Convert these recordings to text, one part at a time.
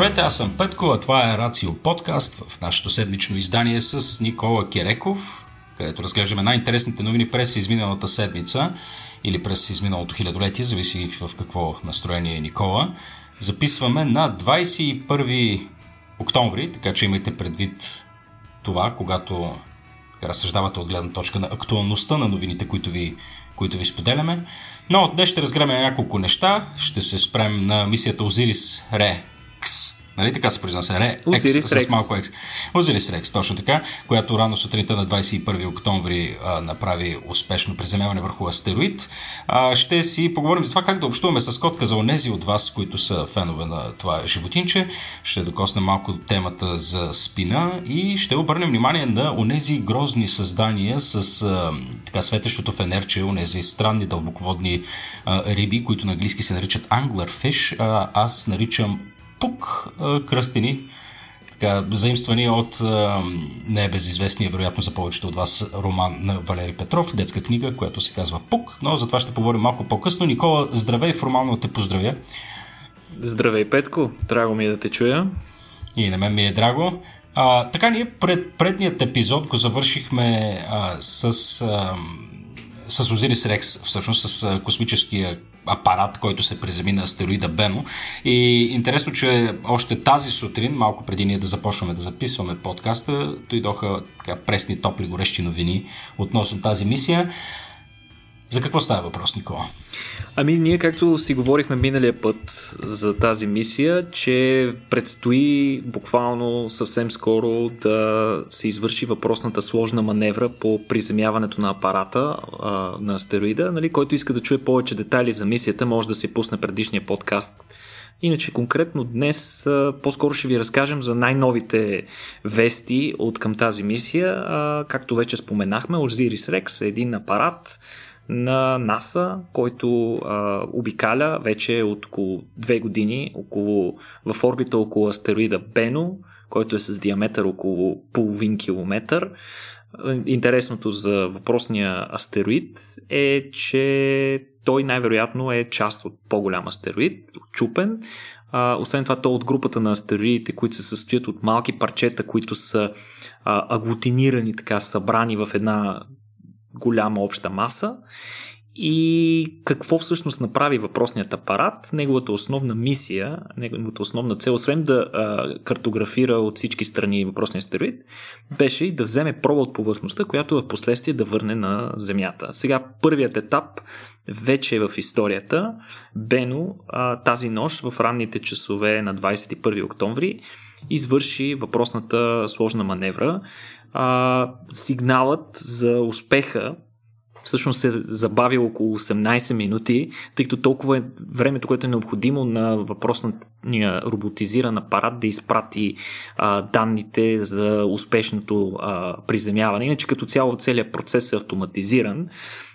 Здравейте, аз съм Петко, а това е Рацио подкаст в нашето седмично издание с Никола Кереков, където разглеждаме най-интересните новини през изминалата седмица или през изминалото хилядолетие, зависи в какво настроение е Никола. Записваме на 21 октомври, така че имайте предвид това, когато разсъждавате от гледна точка на актуалността на новините, които ви, които ви споделяме. Но днес ще разгледаме няколко неща. Ще се спрем на мисията Озирис Ре Нали така се произнася? Озирис Рекс, с малко екс. Озирис Рекс, точно така, която рано сутринта на 21 октомври а, направи успешно приземяване върху астероид. А, ще си поговорим за това как да общуваме с котка за онези от вас, които са фенове на това животинче. Ще докоснем малко темата за спина и ще обърнем внимание на онези грозни създания с а, така светещото фенерче, онези странни дълбоководни а, риби, които на английски се наричат anglerfish. А, аз наричам пук кръстени, така, заимствани от небезизвестния, вероятно за повечето от вас, роман на Валери Петров, детска книга, която се казва Пук, но за това ще поговорим малко по-късно. Никола, здравей, формално те поздравя. Здравей, Петко, драго ми е да те чуя. И на мен ми е драго. А, така, ние пред предният епизод го завършихме а, с, а, с Озирис Рекс, всъщност с а, космическия апарат, който се приземи на астероида Бено. И интересно, че още тази сутрин, малко преди ние да започваме да записваме подкаста, дойдоха така, пресни, топли, горещи новини относно тази мисия. За какво става въпрос, Никола? Ами, ние както си говорихме миналия път за тази мисия, че предстои буквално съвсем скоро да се извърши въпросната сложна маневра по приземяването на апарата а, на астероида. Нали, който иска да чуе повече детайли за мисията, може да се пусне предишния подкаст. Иначе конкретно днес по-скоро ще ви разкажем за най-новите вести от към тази мисия. Както вече споменахме, Osiris Rex е един апарат, на НАСА, който а, обикаля вече от около две години около, в орбита около астероида Бено, който е с диаметър около половин километър. Интересното за въпросния астероид е, че той най-вероятно е част от по-голям астероид, чупен. А, освен това, той е от групата на астероидите, които се състоят от малки парчета, които са а, аглутинирани, така събрани в една голяма обща маса. И какво всъщност направи въпросният апарат? Неговата основна мисия, неговата основна цел, освен да а, картографира от всички страни въпросния астероид, беше и да вземе проба от повърхността, която в последствие да върне на Земята. Сега първият етап вече е в историята. Бено а, тази нощ в ранните часове на 21 октомври извърши въпросната сложна маневра, а, сигналът за успеха всъщност се забави около 18 минути, тъй като толкова е времето, което е необходимо на въпросния роботизиран апарат да изпрати а, данните за успешното а, приземяване. Иначе като цяло целият процес е автоматизиран.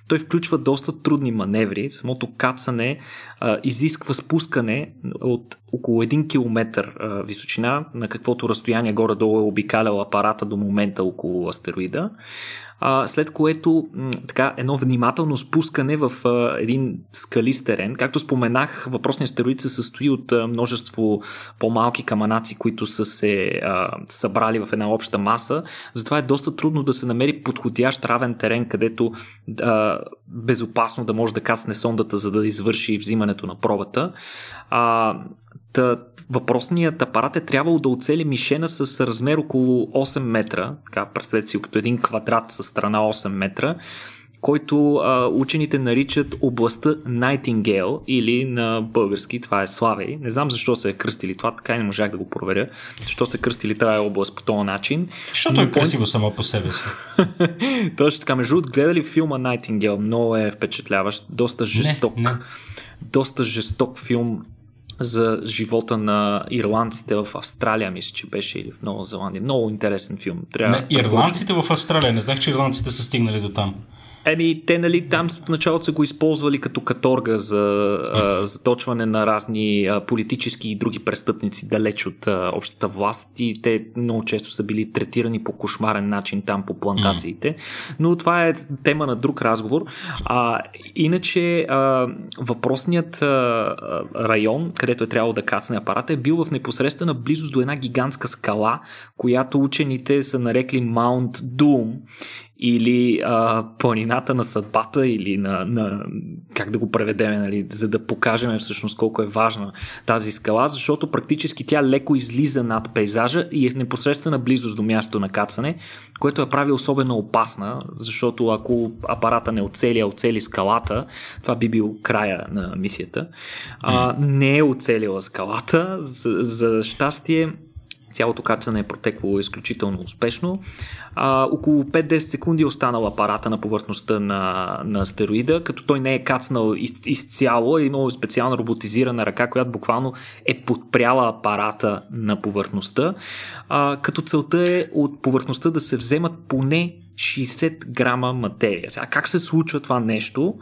Той включва доста трудни маневри. Самото кацане а, изисква спускане от около 1 км височина, на каквото разстояние горе-долу е обикалял апарата до момента около астероида след което така, едно внимателно спускане в един скалист терен. Както споменах, въпросният стероид се състои от множество по-малки каманаци, които са се събрали в една обща маса. Затова е доста трудно да се намери подходящ равен терен, където безопасно да може да касне сондата, за да извърши взимането на пробата. А, Та, въпросният апарат е трябвало да оцели мишена с размер около 8 метра, така представете си като един квадрат с страна 8 метра, който а, учените наричат областта Найтингейл или на български това е Славей. Не знам защо се е кръстили това, така и не можах да го проверя. Защо се е кръстили тази област по този начин. Защото е красиво само по себе си. Точно така. Между другото, гледали филма Найтингейл? Много е впечатляващ. Доста жесток. Не, не. Доста жесток филм за живота на ирландците в Австралия, мисля, че беше или в Нова Зеландия. Много интересен филм. Трябва не, ирландците в Австралия. Не знах, че ирландците са стигнали до там. Еми, те нали там в началото са го използвали като каторга за а, заточване на разни а, политически и други престъпници далеч от а, общата власт и те много често са били третирани по кошмарен начин там по плантациите. Но това е тема на друг разговор. А, иначе а, въпросният а, район, където е трябвало да кацне апарата, е бил в непосредствена близост до една гигантска скала, която учените са нарекли Маунт Дум или а, планината на съдбата, или на, на как да го преведем, нали, за да покажем всъщност колко е важна тази скала, защото практически тя леко излиза над пейзажа и е в непосредствена близост до място на кацане, което я прави особено опасна, защото ако апарата не оцели, а оцели скалата, това би бил края на мисията. А, не е оцелила скалата, за, за щастие Цялото кацане е протекло изключително успешно. А, около 5-10 секунди е останал апарата на повърхността на, на астероида, като той не е кацнал из, изцяло, е имал специална роботизирана ръка, която буквално е подпряла апарата на повърхността, а, като целта е от повърхността да се вземат поне 60 грама материя. Сега, как се случва това нещо?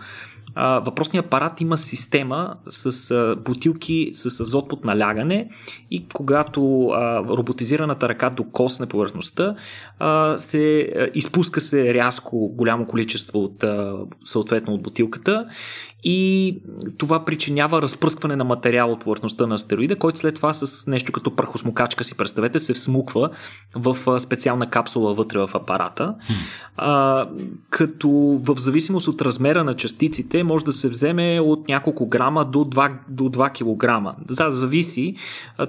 А, въпросният апарат има система с бутилки с азот под налягане и когато роботизираната ръка докосне повърхността, се изпуска се рязко голямо количество от съответно от бутилката и това причинява разпръскване на материал от повърхността на астероида, който след това с нещо като прахосмокачка си представете се всмуква в специална капсула вътре в апарата. А, като в зависимост от размера на частиците може да се вземе от няколко грама до 2, до 2 килограма. За зависи.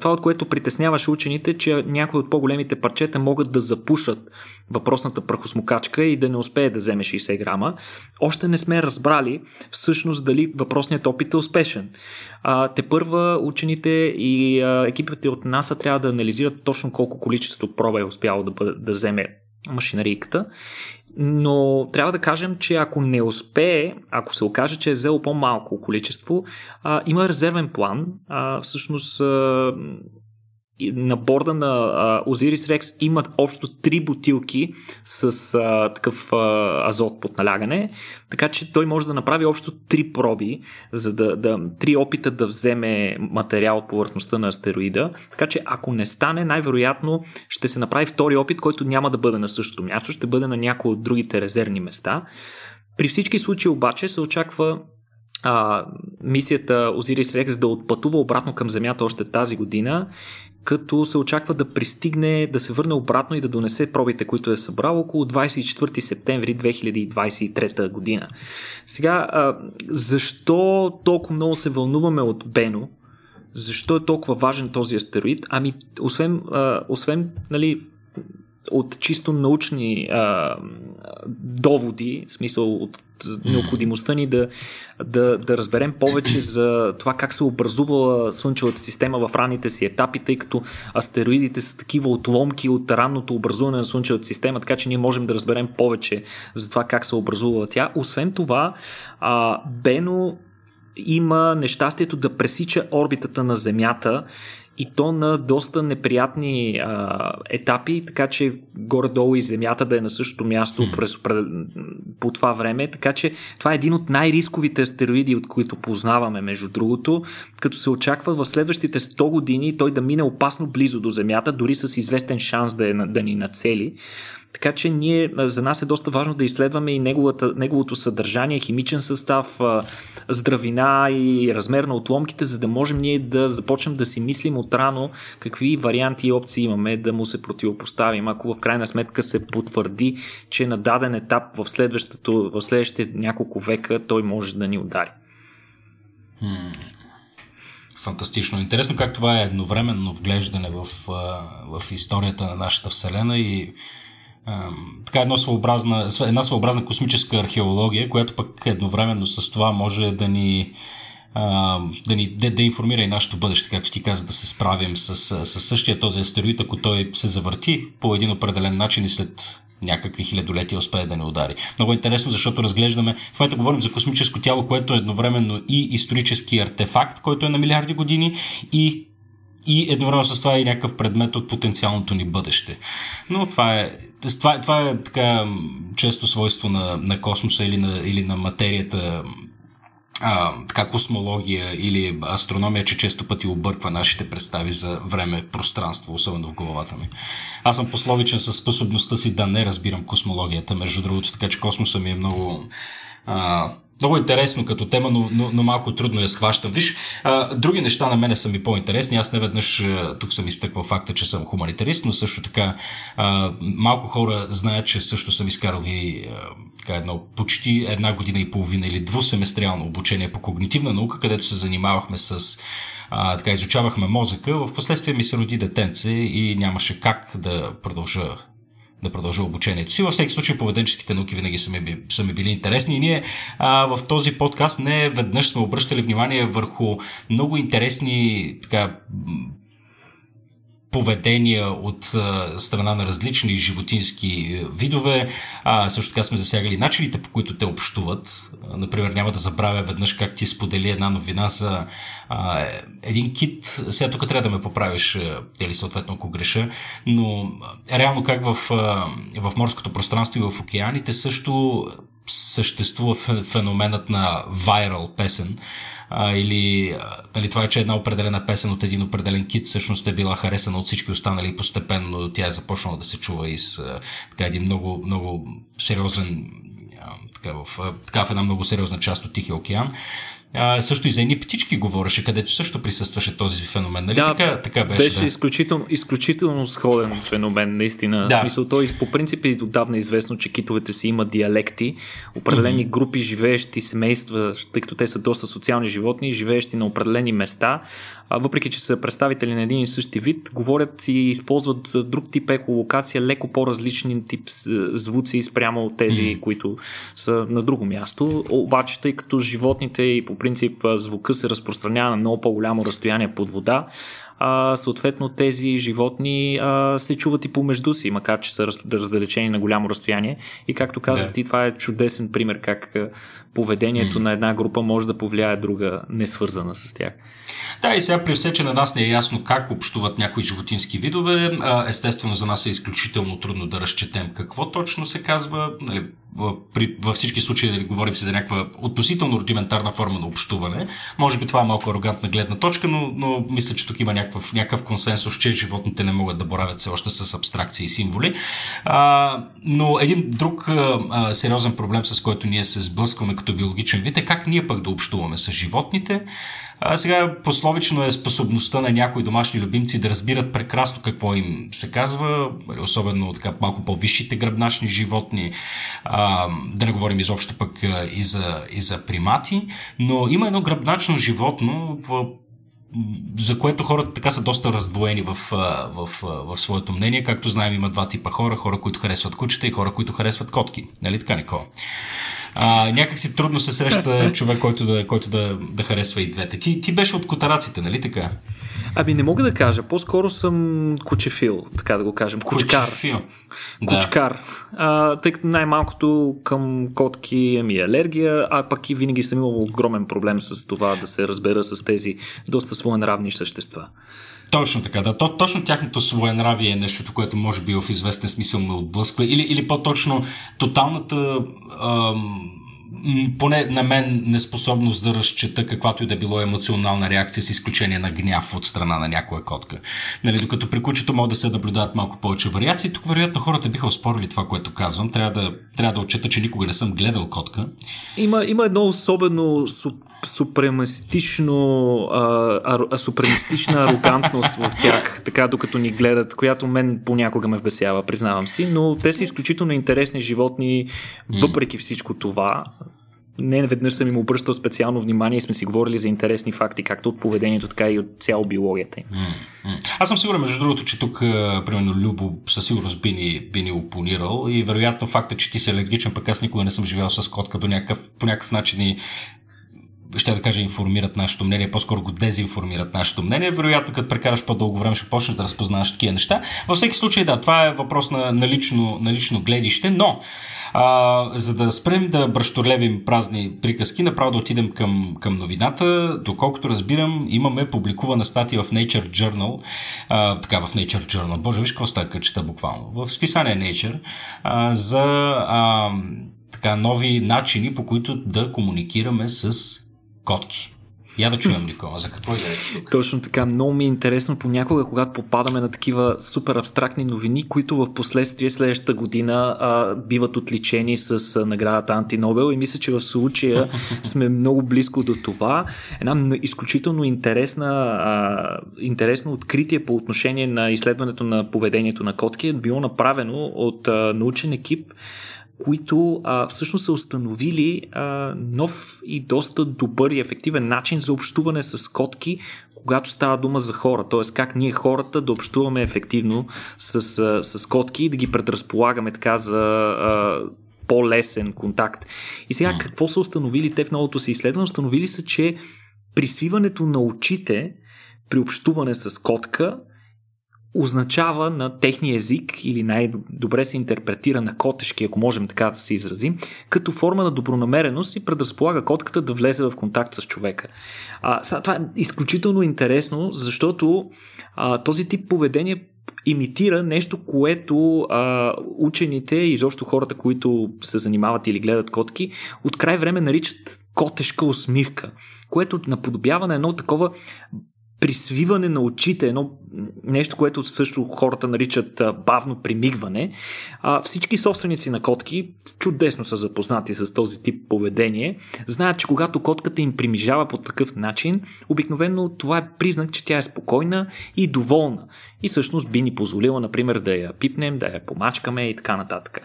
Това, от което притесняваше учените, че някои от по-големите парчета могат да запушат въпросната прахосмокачка и да не успее да вземе 60 грама. Още не сме разбрали всъщност дали въпросният опит е успешен. А, те първа учените и а, екипите от НАСА трябва да анализират точно колко количество проба е успяло да, бъде, да вземе машинарийката. Но трябва да кажем, че ако не успее, ако се окаже, че е взело по-малко количество, а, има резервен план. А, всъщност а, на борда на Osiris Rex имат общо три бутилки с uh, такъв uh, азот под налягане, така че той може да направи общо три проби, за да, да три опита да вземе материал от повърхността на астероида, така че ако не стане, най-вероятно ще се направи втори опит, който няма да бъде на същото място, ще бъде на някои от другите резервни места. При всички случаи обаче се очаква а, мисията Озирис Рекс да отпътува обратно към Земята още тази година, като се очаква да пристигне, да се върне обратно и да донесе пробите, които е събрал около 24 септември 2023 година. Сега, а, защо толкова много се вълнуваме от Бено? Защо е толкова важен този астероид? Ами, освен, а, освен нали, от чисто научни а, доводи, в смисъл от необходимостта ни да, да, да разберем повече за това как се образува Слънчевата система в ранните си етапи, тъй като астероидите са такива отломки от ранното образуване на Слънчевата система, така че ние можем да разберем повече за това как се образува тя. Освен това, а, Бено има нещастието да пресича орбитата на Земята и то на доста неприятни а, етапи, така че горе-долу и Земята да е на същото място mm. през, по това време. Така че това е един от най-рисковите астероиди, от които познаваме, между другото, като се очаква в следващите 100 години той да мине опасно близо до Земята, дори с известен шанс да, е, да ни нацели. Така че ние, за нас е доста важно да изследваме и неговата, неговото съдържание, химичен състав, здравина и размер на отломките, за да можем ние да започнем да си мислим отрано какви варианти и опции имаме да му се противопоставим, ако в крайна сметка се потвърди, че на даден етап в, в следващите няколко века той може да ни удари. Фантастично. Интересно как това е едновременно вглеждане в, в историята на нашата Вселена и така една своеобразна, една своеобразна космическа археология, която пък едновременно с това може да ни да, ни, да, да информира и нашето бъдеще, както ти каза, да се справим с, с същия този астероид, ако той се завърти по един определен начин и след някакви хилядолетия успее да не удари. Много е интересно, защото разглеждаме, в момента говорим за космическо тяло, което е едновременно и исторически артефакт, който е на милиарди години, и и едновременно с това е и някакъв предмет от потенциалното ни бъдеще. Но това е, това, това е така често свойство на, на космоса или на, или на материята така космология или астрономия, че често пъти обърква нашите представи за време, пространство, особено в главата ми. Аз съм пословичен със способността си да не разбирам космологията, между другото, така че космоса ми е много а, много интересно като тема, но, но, но малко трудно я схващам. Виж, а, други неща на мене са ми по-интересни. Аз не веднъж тук съм изтъквал факта, че съм хуманитарист, но също така а, малко хора знаят, че също съм изкарали а, така едно почти една година и половина или двусеместриално обучение по когнитивна наука, където се занимавахме с а, така изучавахме мозъка. В последствие ми се роди детенце и нямаше как да продължа да продължа обучението си. Във всеки случай поведенческите науки винаги са ми, са ми били интересни и ние а, в този подкаст не веднъж сме обръщали внимание върху много интересни така, поведения от страна на различни животински е, видове. А, също така сме засягали начините, по които те общуват. Например, няма да забравя веднъж как ти сподели една новина за а, един кит. Сега тук трябва да ме поправиш, или съответно ако греша, но реално как в, в морското пространство и в океаните също съществува феноменът на viral песен а, или нали, това е, че една определена песен от един определен кит всъщност е била харесана от всички останали и постепенно тя е започнала да се чува и с така, един много, много сериозен а, така, в, така в една много сериозна част от Тихия океан. А, също и за едни птички говореше, където също присъстваше този феномен. Нали? Да, така, така беше. Беше да. изключително, изключително сходен феномен, наистина. Да. В смисъл, той по принцип е отдавна известно, че китовете си имат диалекти, определени mm-hmm. групи живеещи семейства, тъй като те са доста социални животни, живеещи на определени места, въпреки че са представители на един и същи вид, говорят и използват друг тип еколокация, леко по-различни тип звуци спрямо от тези, mm. които са на друго място. Обаче, тъй като животните и по принцип звука се разпространява на много по-голямо разстояние под вода, а, съответно тези животни а, се чуват и помежду си, макар че са раздалечени на голямо разстояние. И както казах ти, това е чудесен пример как поведението mm. на една група може да повлияе друга, не свързана с тях. Да, и сега при все, че на нас не е ясно как общуват някои животински видове, естествено за нас е изключително трудно да разчетем какво точно се казва. Нали, при, във всички случаи да говорим се за някаква относително рудиментарна форма на общуване. Може би това е малко арогантна гледна точка, но, но мисля, че тук има някакъв, някакъв консенсус, че животните не могат да боравят все още с абстракции и символи. А, но един друг а, сериозен проблем, с който ние се сблъскваме като биологичен вид е как ние пък да общуваме с животните. А сега пословично е способността на някои домашни любимци да разбират прекрасно какво им се казва, особено така малко по-висшите гръбначни животни, а, да не говорим изобщо пък и за, и за примати, но има едно гръбначно животно, в за което хората така са доста раздвоени в, в, в, своето мнение. Както знаем, има два типа хора. Хора, които харесват кучета и хора, които харесват котки. Нали така, Никола? А, някак си трудно се среща човек, който да, който да, да харесва и двете. Ти, ти беше от котараците, нали така? Ами не мога да кажа. По-скоро съм кучефил, така да го кажем. Кучкар. Кучефил. Кучкар. Да. А, тъй като най-малкото към котки ми е алергия, а пък и винаги съм имал огромен проблем с това да се разбера с тези доста своенравни същества. Точно така, да. То, точно тяхното своенравие е нещото, което може би в известен смисъл ме отблъсква. Или, или по-точно тоталната ам, поне на мен неспособност да разчета каквато и да било емоционална реакция с изключение на гняв от страна на някоя котка. Нали, докато при кучето могат да се наблюдават малко повече вариации, тук вероятно хората биха оспорили това, което казвам. Трябва да, трябва да отчета, че никога не съм гледал котка. Има, има едно особено супремастично, а, а, супремастична арогантност в тях, така докато ни гледат, която мен понякога ме вбесява, признавам си, но те са изключително интересни животни, въпреки всичко това. Не веднъж съм им обръщал специално внимание и сме си говорили за интересни факти, както от поведението, така и от цяло биологията им. Аз съм сигурен, между другото, че тук, примерно, Любо със сигурност би ни, би ни опонирал и вероятно факта, че ти си алергичен, пък аз никога не съм живял с котка до някакъв, по някакъв начин и ще да кажа, информират нашето мнение, по-скоро го дезинформират нашето мнение. Вероятно, като прекараш по-дълго време, ще почнеш да разпознаваш такива неща. Във всеки случай, да, това е въпрос на, на, лично, на лично гледище, но а, за да спрем да бръщолевим празни приказки, направо да отидем към, към новината. Доколкото разбирам, имаме публикувана статия в Nature Journal, а, така в Nature Journal, боже, виж какво става чета буквално, в списание Nature, а, за а, така, нови начини, по които да комуникираме с котки. Я да чуем, Никола, за какво е тук? Точно така. Много ми е интересно понякога, когато попадаме на такива супер абстрактни новини, които в последствие следващата година а, биват отличени с а, наградата Антинобел и мисля, че в случая сме много близко до това. Една изключително интересна, а, интересно откритие по отношение на изследването на поведението на котки е било направено от а, научен екип, които а, всъщност са установили а, нов и доста добър и ефективен начин за общуване с котки, когато става дума за хора. Т.е. как ние хората да общуваме ефективно с, с, котки и да ги предразполагаме така за а, по-лесен контакт. И сега какво са установили те в новото си изследване? Установили са, че при свиването на очите при общуване с котка означава на техния език или най-добре се интерпретира на котешки, ако можем така да се изразим, като форма на добронамереност и предразполага котката да влезе в контакт с човека. А, това е изключително интересно, защото а, този тип поведение имитира нещо, което а, учените и изобщо хората, които се занимават или гледат котки, от край време наричат котешка усмивка, което наподобява на едно такова присвиване на очите, едно нещо, което също хората наричат бавно примигване. А, всички собственици на котки чудесно са запознати с този тип поведение. Знаят, че когато котката им примижава по такъв начин, обикновено това е признак, че тя е спокойна и доволна. И всъщност би ни позволила, например, да я пипнем, да я помачкаме и така нататък.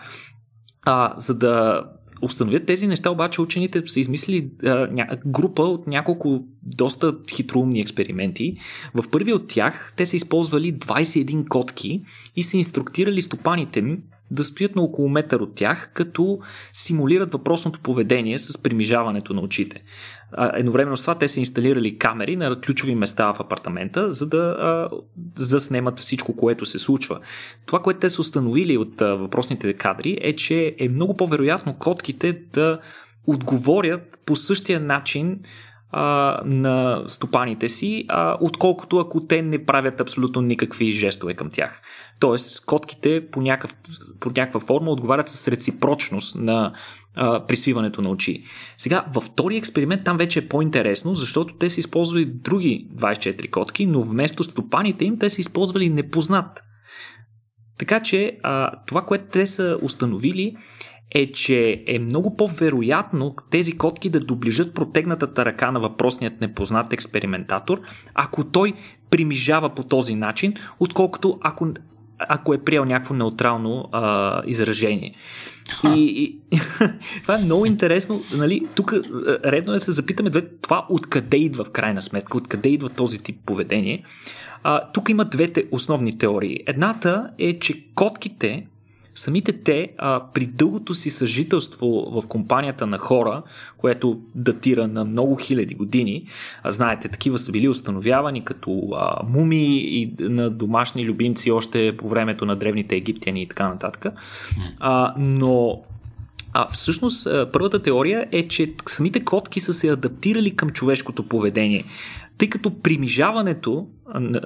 А, за да установят тези неща, обаче учените са измислили а, група от няколко доста хитроумни експерименти. В първи от тях те са използвали 21 котки и са инструктирали стопаните да стоят на около метър от тях, като симулират въпросното поведение с примижаването на очите. Едновременно с това те са инсталирали камери на ключови места в апартамента, за да а, заснемат всичко, което се случва. Това, което те са установили от а, въпросните кадри е, че е много по-вероятно котките да отговорят по същия начин а, на стопаните си, а, отколкото ако те не правят абсолютно никакви жестове към тях. Тоест, котките по, някакъв, по някаква форма отговарят с реципрочност на а, присвиването на очи. Сега, във втори експеримент там вече е по-интересно, защото те са използвали други 24 котки, но вместо стопаните им те са използвали непознат. Така че а, това, което те са установили е, че е много по-вероятно тези котки да доближат протегнатата ръка на въпросният непознат експериментатор, ако той примижава по този начин, отколкото ако, ако е приел някакво неутрално а, изражение. И, и това е много интересно. Нали, тук редно е да се запитаме това откъде идва в крайна сметка, откъде идва този тип поведение. А, тук има двете основни теории. Едната е, че котките самите те а, при дългото си съжителство в компанията на хора, което датира на много хиляди години, а, знаете, такива са били установявани като а, муми и на домашни любимци още по времето на древните египтяни и така нататък. А, но а всъщност първата теория е, че самите котки са се адаптирали към човешкото поведение. Тъй като примижаването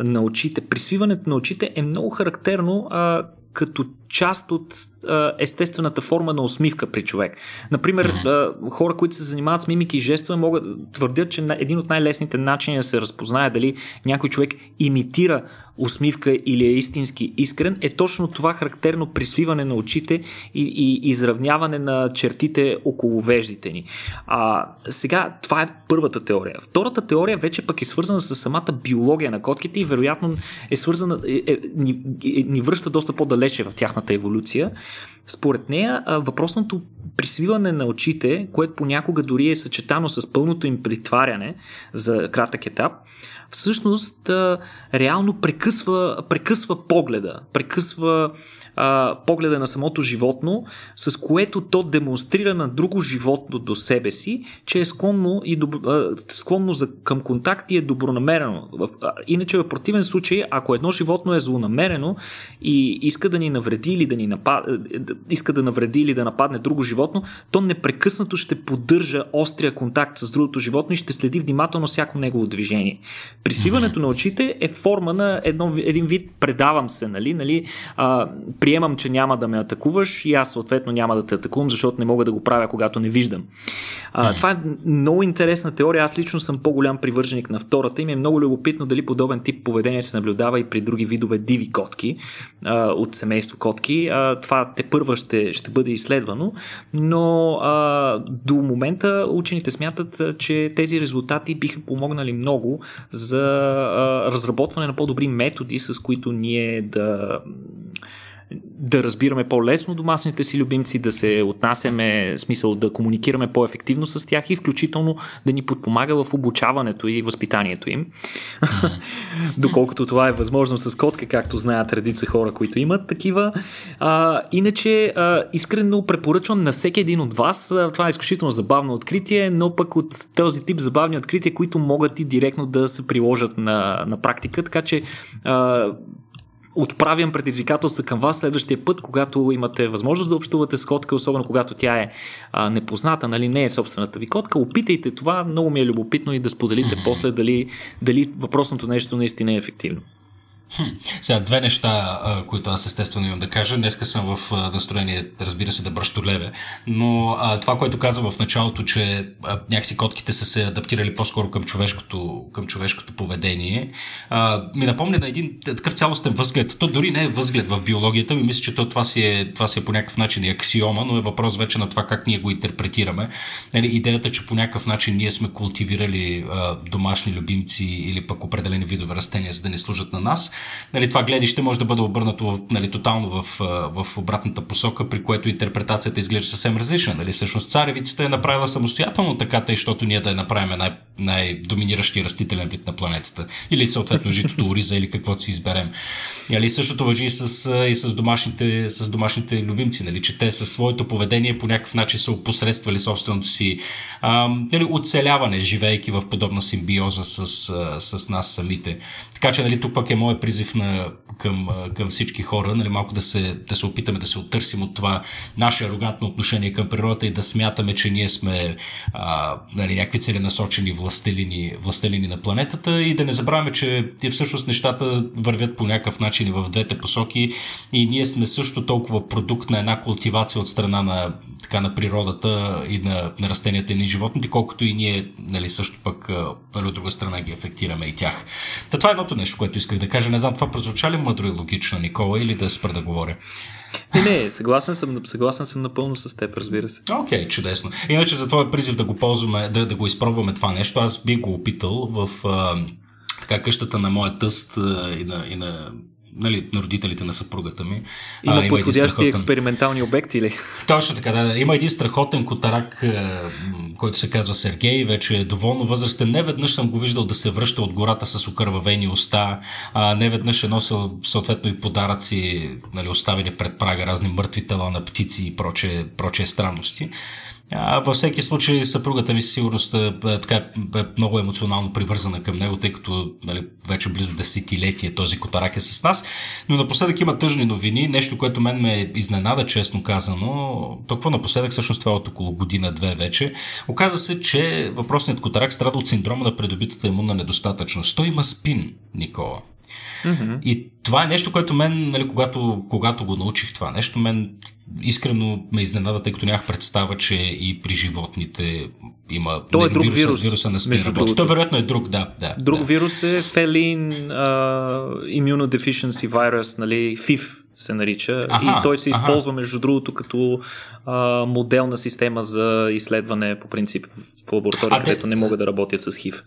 на очите, присвиването на очите е много характерно а, като част от а, естествената форма на усмивка при човек. Например, а, хора, които се занимават с мимики и жестове, могат твърдят, че един от най-лесните начини да се разпознае дали някой човек имитира усмивка или е истински искрен, е точно това характерно присвиване на очите и, и изравняване на чертите около веждите ни. А, сега, това е първата теория. Втората теория вече пък е свързана с самата биология на котките и вероятно е свързана, е, е, ни, е, ни връща доста по-далече в тяхната еволюция. според нея въпросното присвиване на очите, което понякога дори е съчетано с пълното им притваряне за кратък етап, всъщност реално прекъсва, прекъсва погледа, прекъсва а, погледа на самото животно, с което то демонстрира на друго животно до себе си, че е склонно, и добро, а, склонно за, към контакт и е добронамерено. Иначе в противен случай, ако едно животно е злонамерено и иска да ни навреди или да ни напад... иска да навреди или да нападне друго животно, то непрекъснато ще поддържа острия контакт с другото животно и ще следи внимателно всяко негово движение. Присвиването на очите е форма на едно, един вид предавам се, нали, нали а, приемам, че няма да ме атакуваш и аз съответно няма да те атакувам, защото не мога да го правя, когато не виждам. А, това е много интересна теория. Аз лично съм по-голям привърженик на втората и ми е много любопитно дали подобен тип поведение се наблюдава и при други видове диви котки а, от семейство котки. А, това те първа ще, ще бъде изследвано, но а, до момента учените смятат, че тези резултати биха помогнали много за а, разработване на по-добри методи, с които ние да да разбираме по-лесно домашните си любимци, да се отнасяме, смисъл да комуникираме по-ефективно с тях и включително да ни подпомага в обучаването и възпитанието им. Доколкото това е възможно с котка, както знаят редица хора, които имат такива. А, иначе, а, искрено препоръчвам на всеки един от вас. Това е изключително забавно откритие, но пък от този тип забавни открития, които могат и директно да се приложат на, на практика. Така че а, отправям предизвикателства към вас следващия път, когато имате възможност да общувате с котка, особено когато тя е а, непозната, нали, не е собствената ви котка. Опитайте това, много ми е любопитно и да споделите после дали, дали въпросното нещо наистина е ефективно. Хм. Сега, две неща, които аз естествено имам да кажа. Днеска съм в настроение, разбира се, да бръщолеве, но а, това, което каза в началото, че а, някакси котките са се адаптирали по-скоро към човешкото, към човешкото поведение, а, ми напомня на един такъв цялостен възглед. То дори не е възглед в биологията, ми мисля, че то, това, си е, това си е по някакъв начин и аксиома, но е въпрос вече на това как ние го интерпретираме. Нали, идеята, че по някакъв начин ние сме култивирали а, домашни любимци или пък определени видове растения, за да не служат на нас нали, това гледище може да бъде обърнато нали, тотално в, в обратната посока, при което интерпретацията изглежда съвсем различна. Нали. Всъщност царевицата е направила самостоятелно така, тъй, защото ние да я направим най- най-доминиращия растителен вид на планетата. Или съответно житото ориза или каквото си изберем. Нали, същото въжи и с, и с, домашните, с домашните любимци, нали, че те със своето поведение по някакъв начин са опосредствали собственото си а, нали, оцеляване, живейки в подобна симбиоза с, с нас самите. Така че нали, тук пък е моят призив на, към, към всички хора, нали, малко да се, да се опитаме да се оттърсим от това наше арогантно отношение към природата и да смятаме, че ние сме а, нали, някакви целенасочени властелини, властелини на планетата и да не забравяме, че всъщност нещата вървят по някакъв начин и в двете посоки и ние сме също толкова продукт на една култивация от страна на, така, на природата и на, на растенията и на животните, колкото и ние нали, също пък нали, от друга страна ги афектираме и тях. Та това е едното нещо, което исках да кажа. Не знам, това прозвуча ли мъдро и логично, Никола, или да спра да говоря? Не, не, съгласен съм, съгласен съм напълно с теб, разбира се. Окей, okay, чудесно. Иначе за твоя призив да го ползваме, да, да го изпробваме това нещо, аз би го опитал в а, така къщата на моя тъст а, и на, и на нали, на родителите на съпругата ми. Има, а, има подходящи страхотен... експериментални обекти ли? Точно така, да, да. Има един страхотен котарак, който се казва Сергей, вече е доволно възрастен. Не веднъж съм го виждал да се връща от гората с окървавени уста, а не веднъж е носил съответно и подаръци, нали, оставени пред прага, разни мъртви тела на птици и проче, проче странности. Във всеки случай съпругата ми със сигурност е, е, така, е много емоционално привързана към него, тъй като нали, вече близо десетилетие този котарак е с нас. Но напоследък има тъжни новини, нещо, което мен ме изненада, честно казано. Толкова напоследък, всъщност това е от около година-две вече. Оказа се, че въпросният котарак страда от синдрома на придобитата имунна недостатъчност. Той има спин, Никола. Mm-hmm. И това е нещо, което мен, нали, когато, когато го научих това нещо, мен искрено ме изненада, тъй като нямах представа, че и при животните има То е друг вируса, вирус. вируса на спин Той вероятно е друг, да. да друг да. вирус е Фелин uh, Immunodeficiency Virus, нали, FIV се нарича. Аха, и той се използва, аха. между другото, като а, моделна система за изследване, по принцип, в лаборатория, където те... не могат да работят с HIV.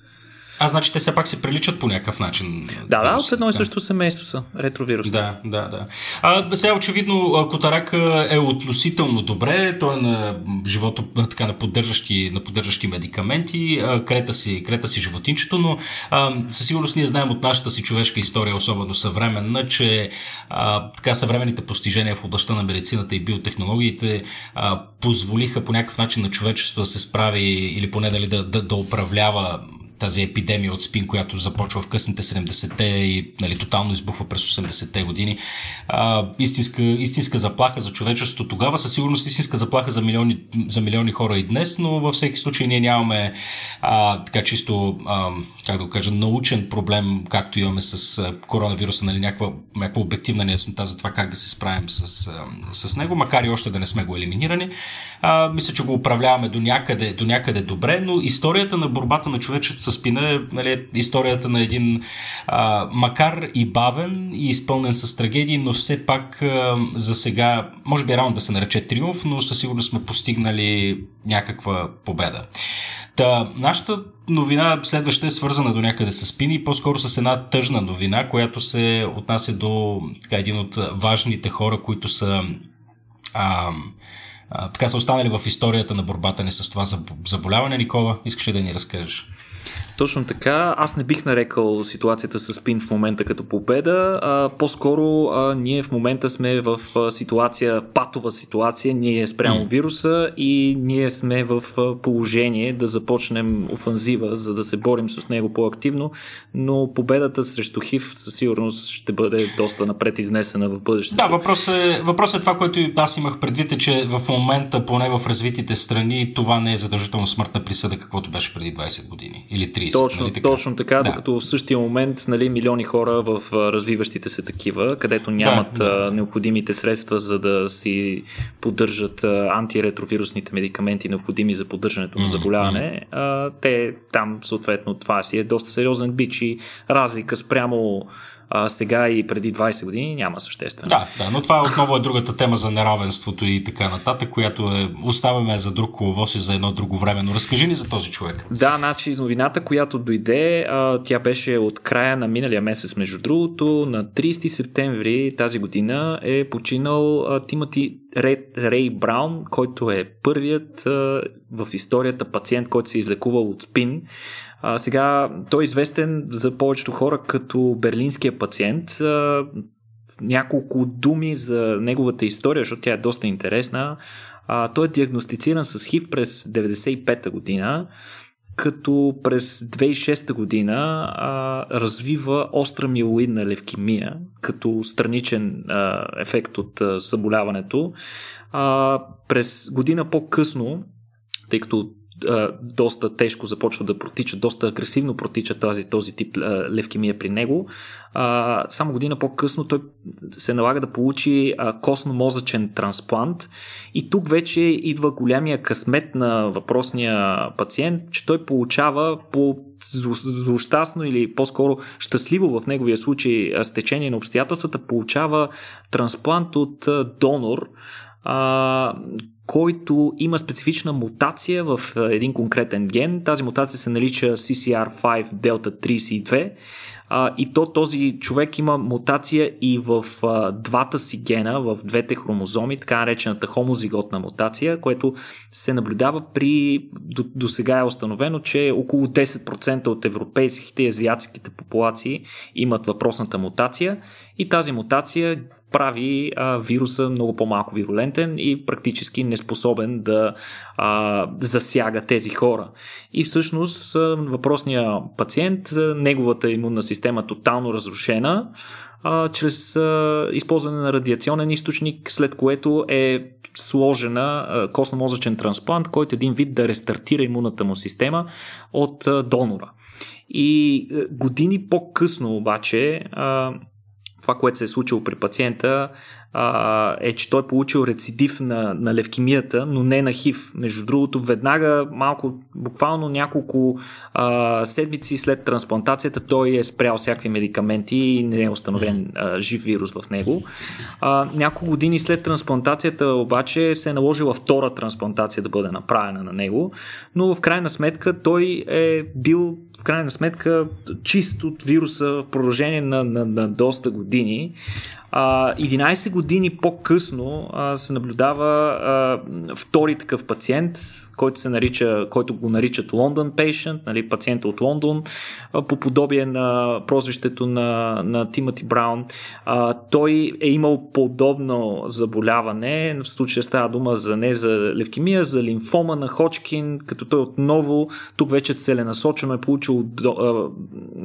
А, значи те все пак се приличат по някакъв начин. Да, да, от едно и също семейство са ретровируси. Да, да, да. А, сега очевидно Котарака е относително добре, той е на живото така, на, поддържащи, на поддържащи медикаменти, крета си, крета си животинчето, но а, със сигурност ние знаем от нашата си човешка история, особено съвременна, че а, така съвременните постижения в областта на медицината и биотехнологиите а, позволиха по някакъв начин на човечеството да се справи или поне дали да, да, да управлява тази епидемия от спин, която започва в късните 70-те и нали, тотално избухва през 80-те години. А, истинска, истинска заплаха за човечеството тогава, със сигурност истинска заплаха за милиони, за милиони хора и днес, но във всеки случай ние нямаме а, така чисто, а, как да го кажа, научен проблем, както имаме с коронавируса, нали, някаква, някаква обективна неяснота за това как да се справим с, с него, макар и още да не сме го елиминирани. А, мисля, че го управляваме до някъде, до някъде добре, но историята на борбата на човечеството с спина е нали, историята на един, а, макар и бавен и изпълнен с трагедии, но все пак а, за сега, може би е рано да се нарече триумф, но със сигурност сме постигнали някаква победа. Та, нашата новина следваща е свързана до някъде с и по-скоро с една тъжна новина, която се отнася до така, един от важните хора, които са а, а, така са останали в историята на борбата ни с това заболяване. Никола, искаш ли да ни разкажеш? Точно така. Аз не бих нарекал ситуацията с Пин в момента като победа. А, по-скоро а, ние в момента сме в ситуация, патова ситуация, ние спрямо mm. вируса и ние сме в положение да започнем офанзива, за да се борим с него по-активно, но победата срещу ХИВ със сигурност ще бъде доста напред изнесена в бъдещето. Да, въпрос е, въпрос е това, което аз имах предвид, е, че в момента, поне в развитите страни, това не е задължително смъртна присъда, каквото беше преди 20 години или 30. 30. Точно, нали така? точно така, да. докато в същия момент нали, милиони хора в развиващите се такива, където нямат да, да. необходимите средства за да си поддържат антиретровирусните медикаменти, необходими за поддържането на заболяване, mm-hmm. те там съответно това си е доста сериозен бич и разлика спрямо а, сега и преди 20 години няма съществено. Да, да, но това отново е другата тема за неравенството и така нататък, която е, оставяме за друг коловоз и за едно друго време. Но разкажи ни за този човек. Да, значи новината, която дойде, а, тя беше от края на миналия месец, между другото, на 30 септември тази година е починал а, Тимати Рей, Рей Браун, който е първият а, в историята пациент, който се е излекувал от спин. А, сега той е известен за повечето хора като берлинския пациент. А, няколко думи за неговата история, защото тя е доста интересна. А, той е диагностициран с ХИВ през 1995 година, като през 2006 година а, развива остра милоидна левкемия, като страничен а, ефект от а, заболяването. А, през година по-късно, тъй като доста тежко започва да протича, доста агресивно протича тази, този тип левкемия при него. Само година по-късно той се налага да получи костно-мозъчен трансплант и тук вече идва голямия късмет на въпросния пациент, че той получава по злощастно или по-скоро щастливо в неговия случай с течение на обстоятелствата, получава трансплант от донор, който има специфична мутация в един конкретен ген. Тази мутация се нарича CCR5 Delta 32 а, и то този човек има мутация и в а, двата си гена, в двете хромозоми, така наречената хомозиготна мутация, което се наблюдава при, до, до сега е установено, че около 10% от европейските и азиатските популации имат въпросната мутация и тази мутация прави а, вируса много по-малко вирулентен и практически неспособен да а, засяга тези хора. И всъщност въпросният пациент, неговата имунна система е тотално разрушена, а, чрез а, използване на радиационен източник, след което е сложена костно-мозъчен трансплант, който е един вид да рестартира имунната му система от а, донора. И години по-късно обаче а, това, което се е случило при пациента, а, е, че той е получил рецидив на, на левкемията, но не на хив. Между другото, веднага, малко, буквално няколко а, седмици след трансплантацията, той е спрял всякакви медикаменти и не е установен а, жив вирус в него. А, няколко години след трансплантацията обаче се е наложила втора трансплантация да бъде направена на него, но в крайна сметка той е бил в крайна сметка чист от вируса в продължение на, на, на доста години. А, 11 години по-късно се наблюдава втори такъв пациент, който, се нарича, който го наричат London Patient, нали, пациента от Лондон, по подобие на прозвището на, на Тимати Браун. А, той е имал подобно заболяване, в случая става дума за не за левкемия, за лимфома на Ходжкин, като той отново, тук вече целенасочено е получил, а,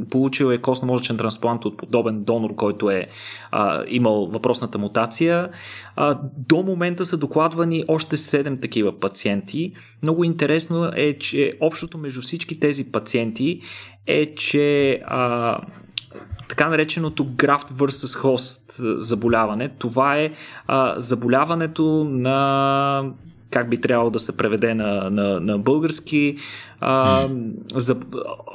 получил е костно-мозъчен трансплант от подобен донор, който е а, имал въпросната мутация. А, до момента са докладвани още 7 такива пациенти. Много интересно е, че общото между всички тези пациенти е, че а, така нареченото graft versus host заболяване, това е а, заболяването на как би трябвало да се преведе на, на, на български, а, за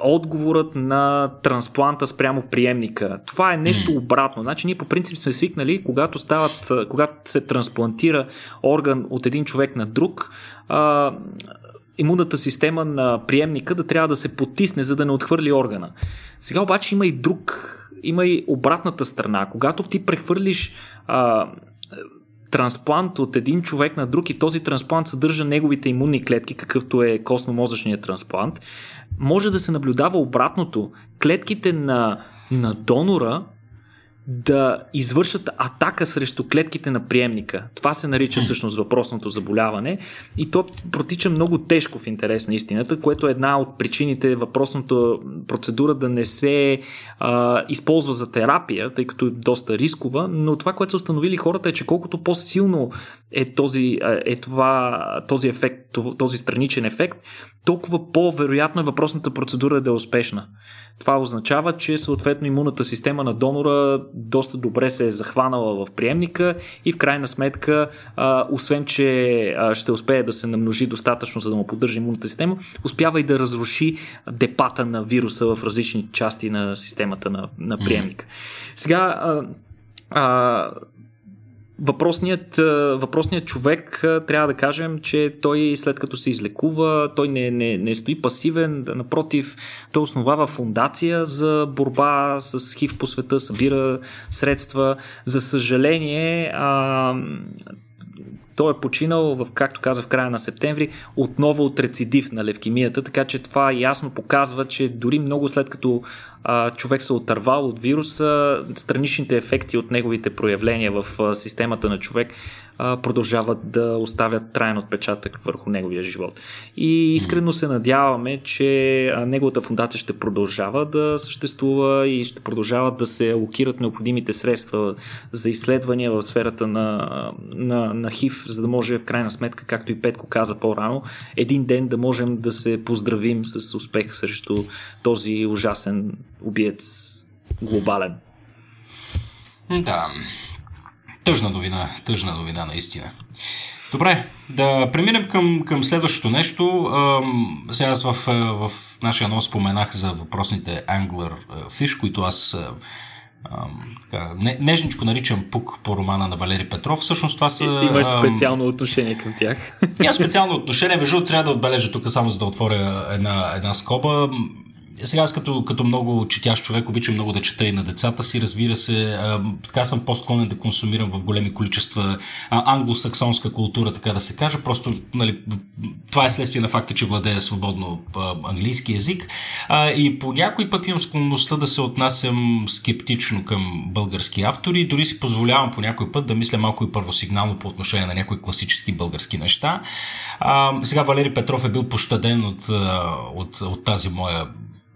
отговорът на транспланта спрямо приемника. Това е нещо обратно. Значи ние по принцип сме свикнали, когато, стават, когато се трансплантира орган от един човек на друг, а, имунната система на приемника да трябва да се потисне, за да не отхвърли органа. Сега обаче има и друг, има и обратната страна. Когато ти прехвърлиш а, трансплант от един човек на друг и този трансплант съдържа неговите имунни клетки, какъвто е костно-мозъчният трансплант, може да се наблюдава обратното. Клетките на, на донора да извършат атака срещу клетките на приемника. Това се нарича всъщност въпросното заболяване и то протича много тежко в интерес на истината, което е една от причините въпросната процедура да не се а, използва за терапия, тъй като е доста рискова, но това, което са установили хората е, че колкото по-силно е този, е това, този ефект, този страничен ефект, толкова по-вероятно е въпросната процедура да е успешна. Това означава, че съответно имунната система на донора доста добре се е захванала в приемника и в крайна сметка, а, освен че а, ще успее да се намножи достатъчно, за да му поддържа имунната система, успява и да разруши депата на вируса в различни части на системата на, на приемника. Сега, а, а, Въпросният, въпросният човек, трябва да кажем, че той след като се излекува, той не, не, не стои пасивен, напротив, той основава фундация за борба с хив по света, събира средства. За съжаление, а, той е починал, в, както каза в края на септември, отново от рецидив на левкемията, така че това ясно показва, че дори много след като а, човек се отървал от вируса, страничните ефекти от неговите проявления в а, системата на човек продължават да оставят траен отпечатък върху неговия живот. И искрено се надяваме, че неговата фундация ще продължава да съществува и ще продължават да се алокират необходимите средства за изследвания в сферата на, на, на ХИВ, за да може в крайна сметка, както и Петко каза по-рано, един ден да можем да се поздравим с успех срещу този ужасен убиец глобален. Да. Тъжна новина, тъжна новина наистина. Добре, да преминем към, към следващото нещо. Сега аз в, в нашия нос споменах за въпросните Angler Fish, които аз така, не, нежничко наричам Пук по романа на Валери Петров. Всъщност това са... И, имаш специално отношение към тях. Няма специално отношение, между трябва да отбележа тук само за да отворя една, една скоба сега аз като, като много четящ човек обичам много да чета и на децата си, разбира се. А, така съм по-склонен да консумирам в големи количества а, англосаксонска култура, така да се каже. Просто нали, това е следствие на факта, че владея свободно а, английски язик. А, и по някой път имам склонността да се отнасям скептично към български автори. Дори си позволявам по някой път да мисля малко и първосигнално по отношение на някои класически български неща. А, сега Валери Петров е бил пощаден от, от, от тази моя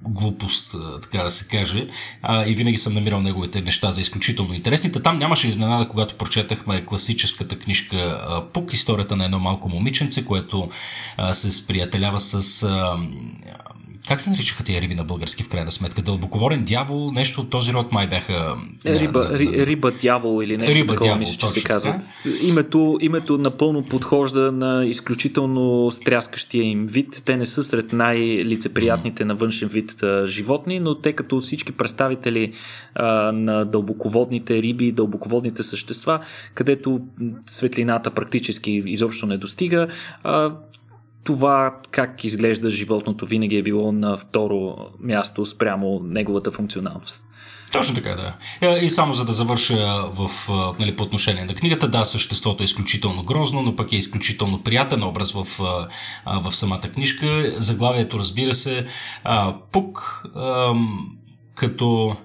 глупост, така да се каже. А, и винаги съм намирал неговите неща за изключително интересните. Там нямаше изненада, когато прочетахме класическата книжка Пук, историята на едно малко момиченце, което а, се сприятелява с а, как се наричаха тия риби на български в крайна сметка? Дълбоководен дявол, нещо от този род май бяха... Риба, на, на, на... риба дявол или нещо риба, такова, дявол, мисля, че се казва. Името, името напълно подхожда на изключително стряскащия им вид. Те не са сред най-лицеприятните mm. на външен вид животни, но те като всички представители а, на дълбоководните риби, дълбоководните същества, където светлината практически изобщо не достига, а, това как изглежда животното винаги е било на второ място спрямо неговата функционалност. Точно така, да. Е, и само за да завърша в, нали, по отношение на книгата, да, съществото е изключително грозно, но пък е изключително приятен образ в, в самата книжка. Заглавието, разбира се, Пук, като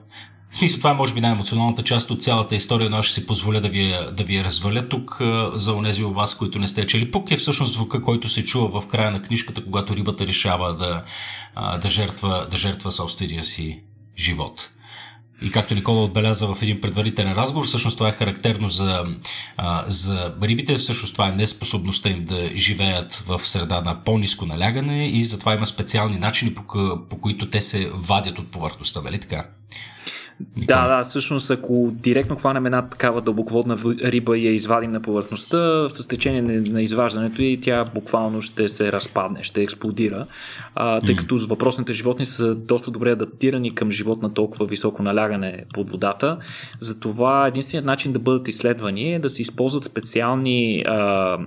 в смисъл, това е може би най-емоционалната част от цялата история, но аз ще си позволя да ви, я, да ви разваля тук за онези от вас, които не сте чели. Пук е всъщност звука, който се чува в края на книжката, когато рибата решава да, да, жертва, да жертва собствения си живот. И както Никола отбеляза в един предварителен разговор, всъщност това е характерно за, за рибите, всъщност това е неспособността им да живеят в среда на по-низко налягане и затова има специални начини, по, по които те се вадят от повърхността, нали така? Да, да, всъщност ако директно хванем една такава дълбоководна риба и я извадим на повърхността, с течение на изваждането и тя буквално ще се разпадне, ще експлодира, а, тъй като въпросните животни са доста добре адаптирани към живот на толкова високо налягане под водата. Затова единственият начин да бъдат изследвани е да се използват специални а,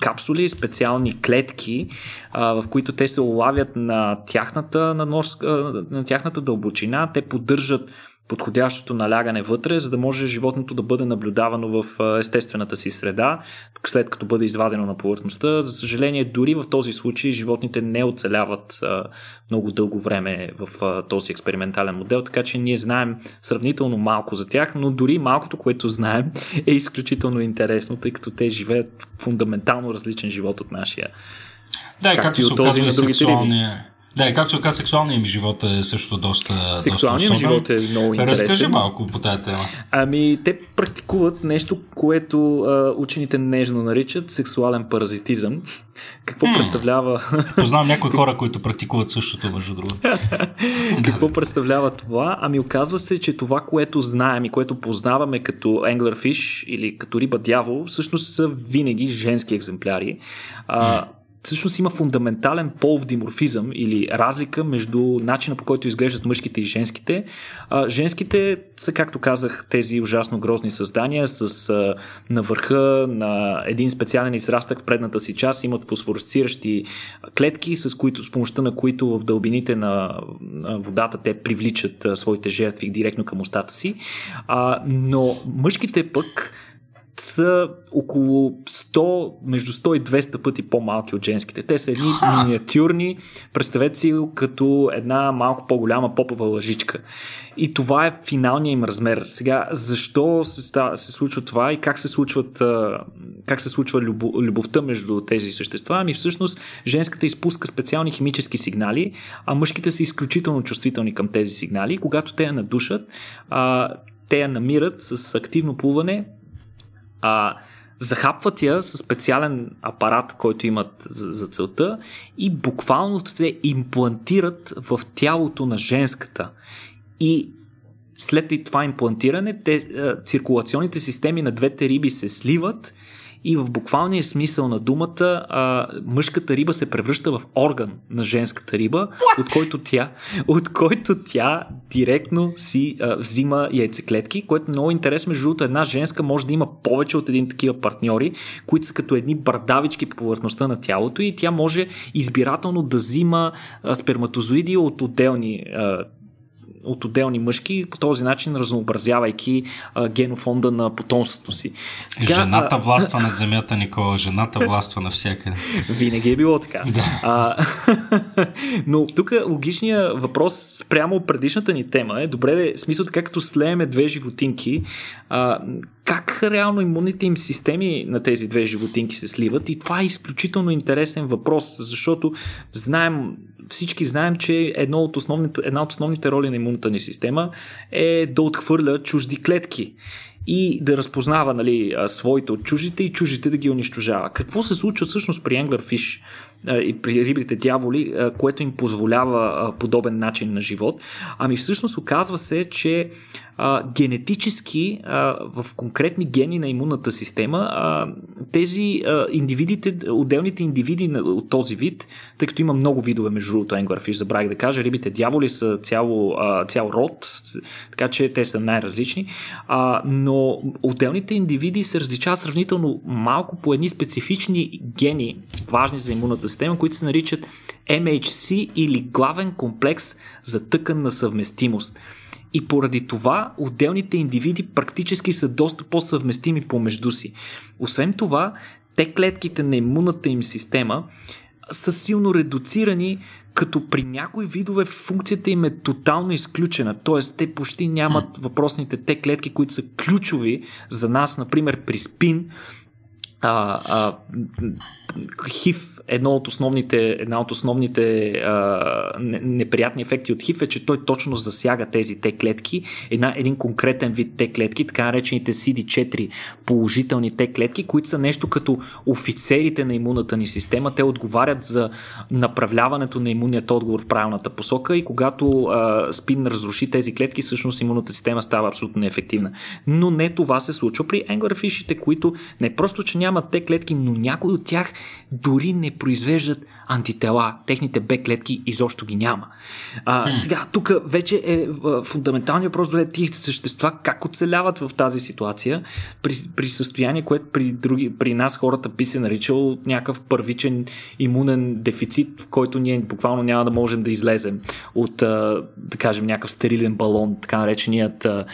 капсули, специални клетки, а, в които те се улавят на тяхната, на, норска, на тяхната дълбочина. Те поддържат подходящото налягане вътре, за да може животното да бъде наблюдавано в естествената си среда, след като бъде извадено на повърхността. За съжаление, дори в този случай животните не оцеляват много дълго време в този експериментален модел, така че ние знаем сравнително малко за тях, но дори малкото, което знаем, е изключително интересно, тъй като те живеят фундаментално различен живот от нашия. Да, както, както се оказва сексуалния, да, и както каза, сексуалният ми живот е също доста. Сексуалният ми живот е много интересен. Разкажи малко по тази тема. Ами, те практикуват нещо, което а, учените нежно наричат сексуален паразитизъм. Какво м представлява. Познавам някои хора, които практикуват същото, между другото. Какво представлява това? Ами, оказва се, че това, което знаем и което познаваме като Anglerfish или като риба дявол, всъщност са винаги женски екземпляри. А, всъщност има фундаментален полов диморфизъм или разлика между начина по който изглеждат мъжките и женските. А, женските са, както казах, тези ужасно грозни създания с а, на на един специален израстък в предната си част имат фосфоресциращи клетки, с, които, с помощта на които в дълбините на, на водата те привличат а, своите жертви директно към устата си. А, но мъжките пък са около 100, между 100 и 200 пъти по-малки от женските. Те са едни миниатюрни, представете си като една малко по-голяма попова лъжичка. И това е финалният им размер. Сега, защо се, се случва това и как се, случват, как се случва любов, любовта между тези същества? Ами всъщност женската изпуска специални химически сигнали, а мъжките са изключително чувствителни към тези сигнали. Когато те я надушат, те я намират с активно плуване а, захапват я с специален апарат, който имат за, за целта и буквално се имплантират в тялото на женската. И след това имплантиране, те, циркулационните системи на двете риби се сливат и в буквалния смисъл на думата а, мъжката риба се превръща в орган на женската риба, от който, тя, от който тя директно си а, взима яйцеклетки, което е много интересно. Между другото, една женска може да има повече от един такива партньори, които са като едни бардавички по повърхността на тялото и тя може избирателно да взима а, сперматозоиди от отделни а, от отделни мъжки, по този начин разнообразявайки а, генофонда на потомството си. Сега, жената властва над земята, Никола. Жената властва навсякъде. Винаги е било така. Да. А, но тук логичният въпрос спрямо предишната ни тема е, добре, смисъл така като слееме две животинки, а, как реално имунните им системи на тези две животинки се сливат и това е изключително интересен въпрос, защото знаем всички знаем, че едно от основните, една от основните роли на имунната ни система е да отхвърля чужди клетки и да разпознава нали, своите от чужите и чужите да ги унищожава. Какво се случва всъщност при Anglerfish? И при рибите дяволи, което им позволява подобен начин на живот. Ами всъщност оказва се, че генетически в конкретни гени на имунната система тези индивидите, отделните индивиди от този вид, тъй като има много видове между другото Anglerfish, забравих да кажа, рибите дяволи са цяло, цял род, така че те са най-различни, но отделните индивиди се различават сравнително малко по едни специфични гени, важни за имунната система, които се наричат MHC или главен комплекс за тъканна съвместимост. И поради това отделните индивиди практически са доста по-съвместими помежду си. Освен това, те клетките на имунната им система са силно редуцирани, като при някои видове функцията им е тотално изключена. Т.е. те почти нямат въпросните те клетки, които са ключови за нас, например при спин. А, а, ХИВ, едно от основните, една от основните а, неприятни ефекти от ХИВ е, че той точно засяга тези Т клетки, една, един конкретен вид Т клетки, така наречените CD4 положителни Т клетки, които са нещо като офицерите на имунната ни система. Те отговарят за направляването на имунният отговор в правилната посока и когато а, спин разруши тези клетки, всъщност имунната система става абсолютно неефективна. Но не това се случва при енгърфишите, които не просто, че нямат Т клетки, но някои от тях дори не произвеждат антитела, техните Б клетки изобщо ги няма. А, сега, тук вече е фундаменталният въпрос, дали тия същества как оцеляват в тази ситуация при, при състояние, което при, други, при нас хората би се наричал някакъв първичен имунен дефицит, в който ние буквално няма да можем да излезем от, да кажем, някакъв стерилен балон, така нареченият а,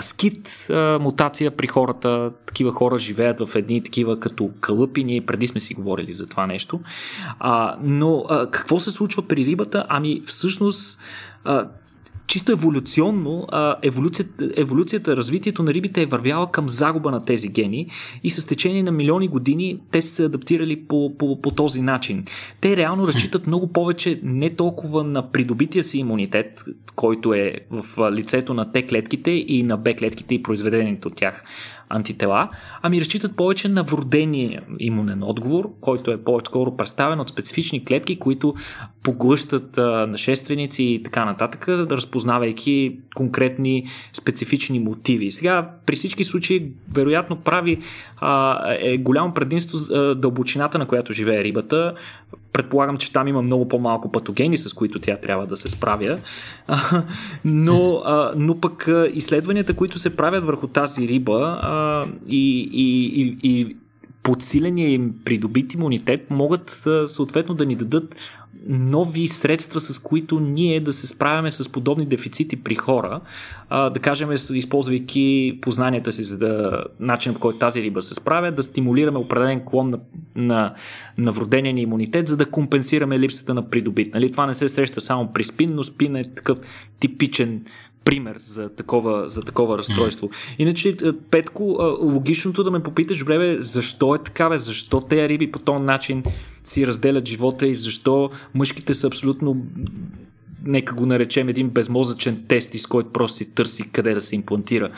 скит а, мутация при хората. Такива хора живеят в едни такива като кълъпи. Ние преди сме си говорили за това нещо. А, но а, какво се случва при рибата? Ами всъщност а, чисто еволюционно, а, еволюцията, еволюцията, развитието на рибите е вървяла към загуба на тези гени и с течение на милиони години те са се адаптирали по, по, по този начин. Те реално разчитат много повече не толкова на придобития си имунитет, който е в лицето на Т клетките и на Б клетките и произведените от тях, антитела, ами разчитат повече на вродения имунен отговор, който е повече-скоро представен от специфични клетки, които поглъщат нашественици и така нататък, разпознавайки конкретни специфични мотиви. Сега, при всички случаи, вероятно прави а, е голямо предимство а, дълбочината, на която живее рибата. Предполагам, че там има много по-малко патогени, с които тя трябва да се справя. Но, но пък изследванията, които се правят върху тази риба и, и, и, и подсиления им придобит имунитет могат съответно да ни дадат нови средства, с които ние да се справяме с подобни дефицити при хора, а, да кажем, използвайки познанията си за да, начин по който тази риба се справя, да стимулираме определен клон на, на, на вродения ни имунитет, за да компенсираме липсата на придобит. Нали? Това не се среща само при спин, но спин е такъв типичен пример за такова, за такова разстройство. Иначе, Петко, логичното да ме попиташ, бре, защо е така, бе? защо тези риби по този начин си разделят живота и защо мъжките са абсолютно нека го наречем един безмозъчен тест, из който просто си търси къде да се имплантира.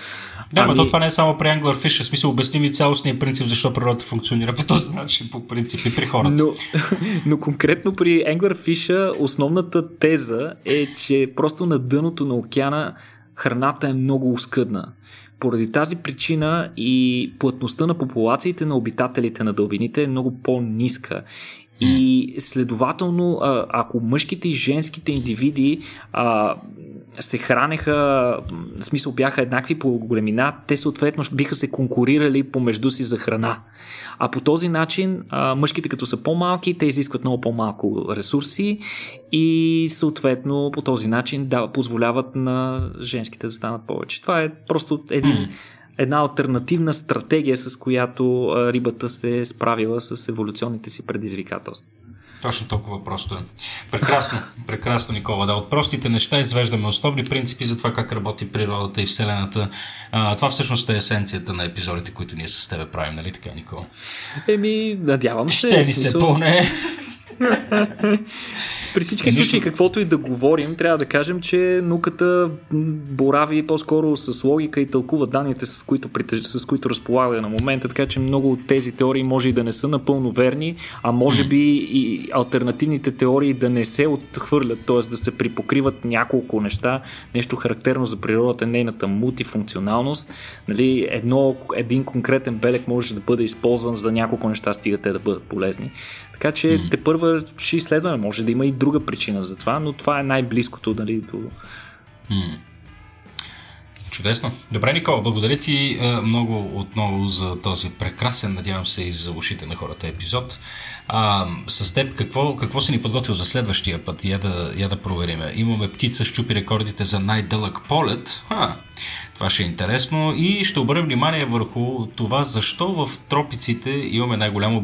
Да, ами... но то това не е само при Anglerfish, в смисъл обясни ми цялостния принцип, защо природата функционира по този начин, по принцип и при хората. Но, но конкретно при Anglerfish основната теза е, че просто на дъното на океана храната е много оскъдна. Поради тази причина и плътността на популациите на обитателите на дълбините е много по-ниска. И следователно, ако мъжките и женските индивиди а, се хранеха, в смисъл бяха еднакви по големина, те съответно биха се конкурирали помежду си за храна. А по този начин, а, мъжките като са по-малки, те изискват много по-малко ресурси и съответно по този начин да, позволяват на женските да станат повече. Това е просто един една альтернативна стратегия, с която рибата се е справила с еволюционните си предизвикателства. Точно толкова просто е. Прекрасно, прекрасно, Никола. Да, от простите неща извеждаме основни принципи за това как работи природата и Вселената. А, това всъщност е есенцията на епизодите, които ние с тебе правим, нали така, Никола? Еми, надявам се. Ще ни се поне. При всички случаи, нищо... каквото и да говорим, трябва да кажем, че науката борави по-скоро с логика и тълкува данните, с които, с които разполага на момента, така че много от тези теории може и да не са напълно верни, а може би и альтернативните теории да не се отхвърлят, т.е. да се припокриват няколко неща, нещо характерно за природата, нейната мултифункционалност. Нали, едно, един конкретен белек може да бъде използван за няколко неща, стига те да бъдат полезни. Така че mm-hmm. те първа ще изследваме. Може да има и друга причина за това, но това е най-близкото нали, до. Mm. Чудесно. Добре, Никола, благодаря ти е, много отново за този прекрасен, надявам се и за ушите на хората епизод. А, с теб какво, какво си ни подготвил за следващия път? Я да, я да проверим. Имаме птица щупи рекордите за най-дълъг полет. Ха, това ще е интересно и ще обърнем внимание върху това защо в тропиците имаме най-голямо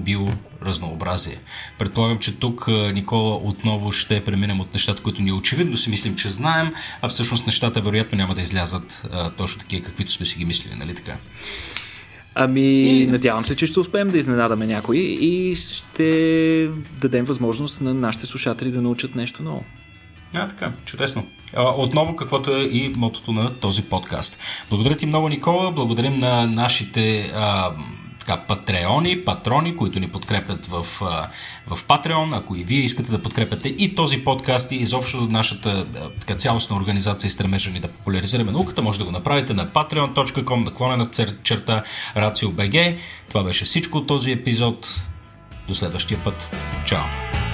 биоразнообразие. Предполагам, че тук Никола отново ще преминем от нещата, които ние очевидно си мислим, че знаем, а всъщност нещата вероятно няма да излязат а, точно такива, каквито сме си ги мислили, нали така? Ами, и... надявам се, че ще успеем да изненадаме някой и ще дадем възможност на нашите слушатели да научат нещо ново. А, така, чудесно. Отново, каквото е и мотото на този подкаст. Благодаря ти много, Никола. Благодарим на нашите а, така, патреони, патрони, които ни подкрепят в, в Patreon. Ако и вие искате да подкрепяте и този подкаст и изобщо нашата така, цялостна организация и стремежа ни да популяризираме науката, може да го направите на patreon.com, наклонена черта RACIO.BG. Това беше всичко от този епизод. До следващия път. Чао!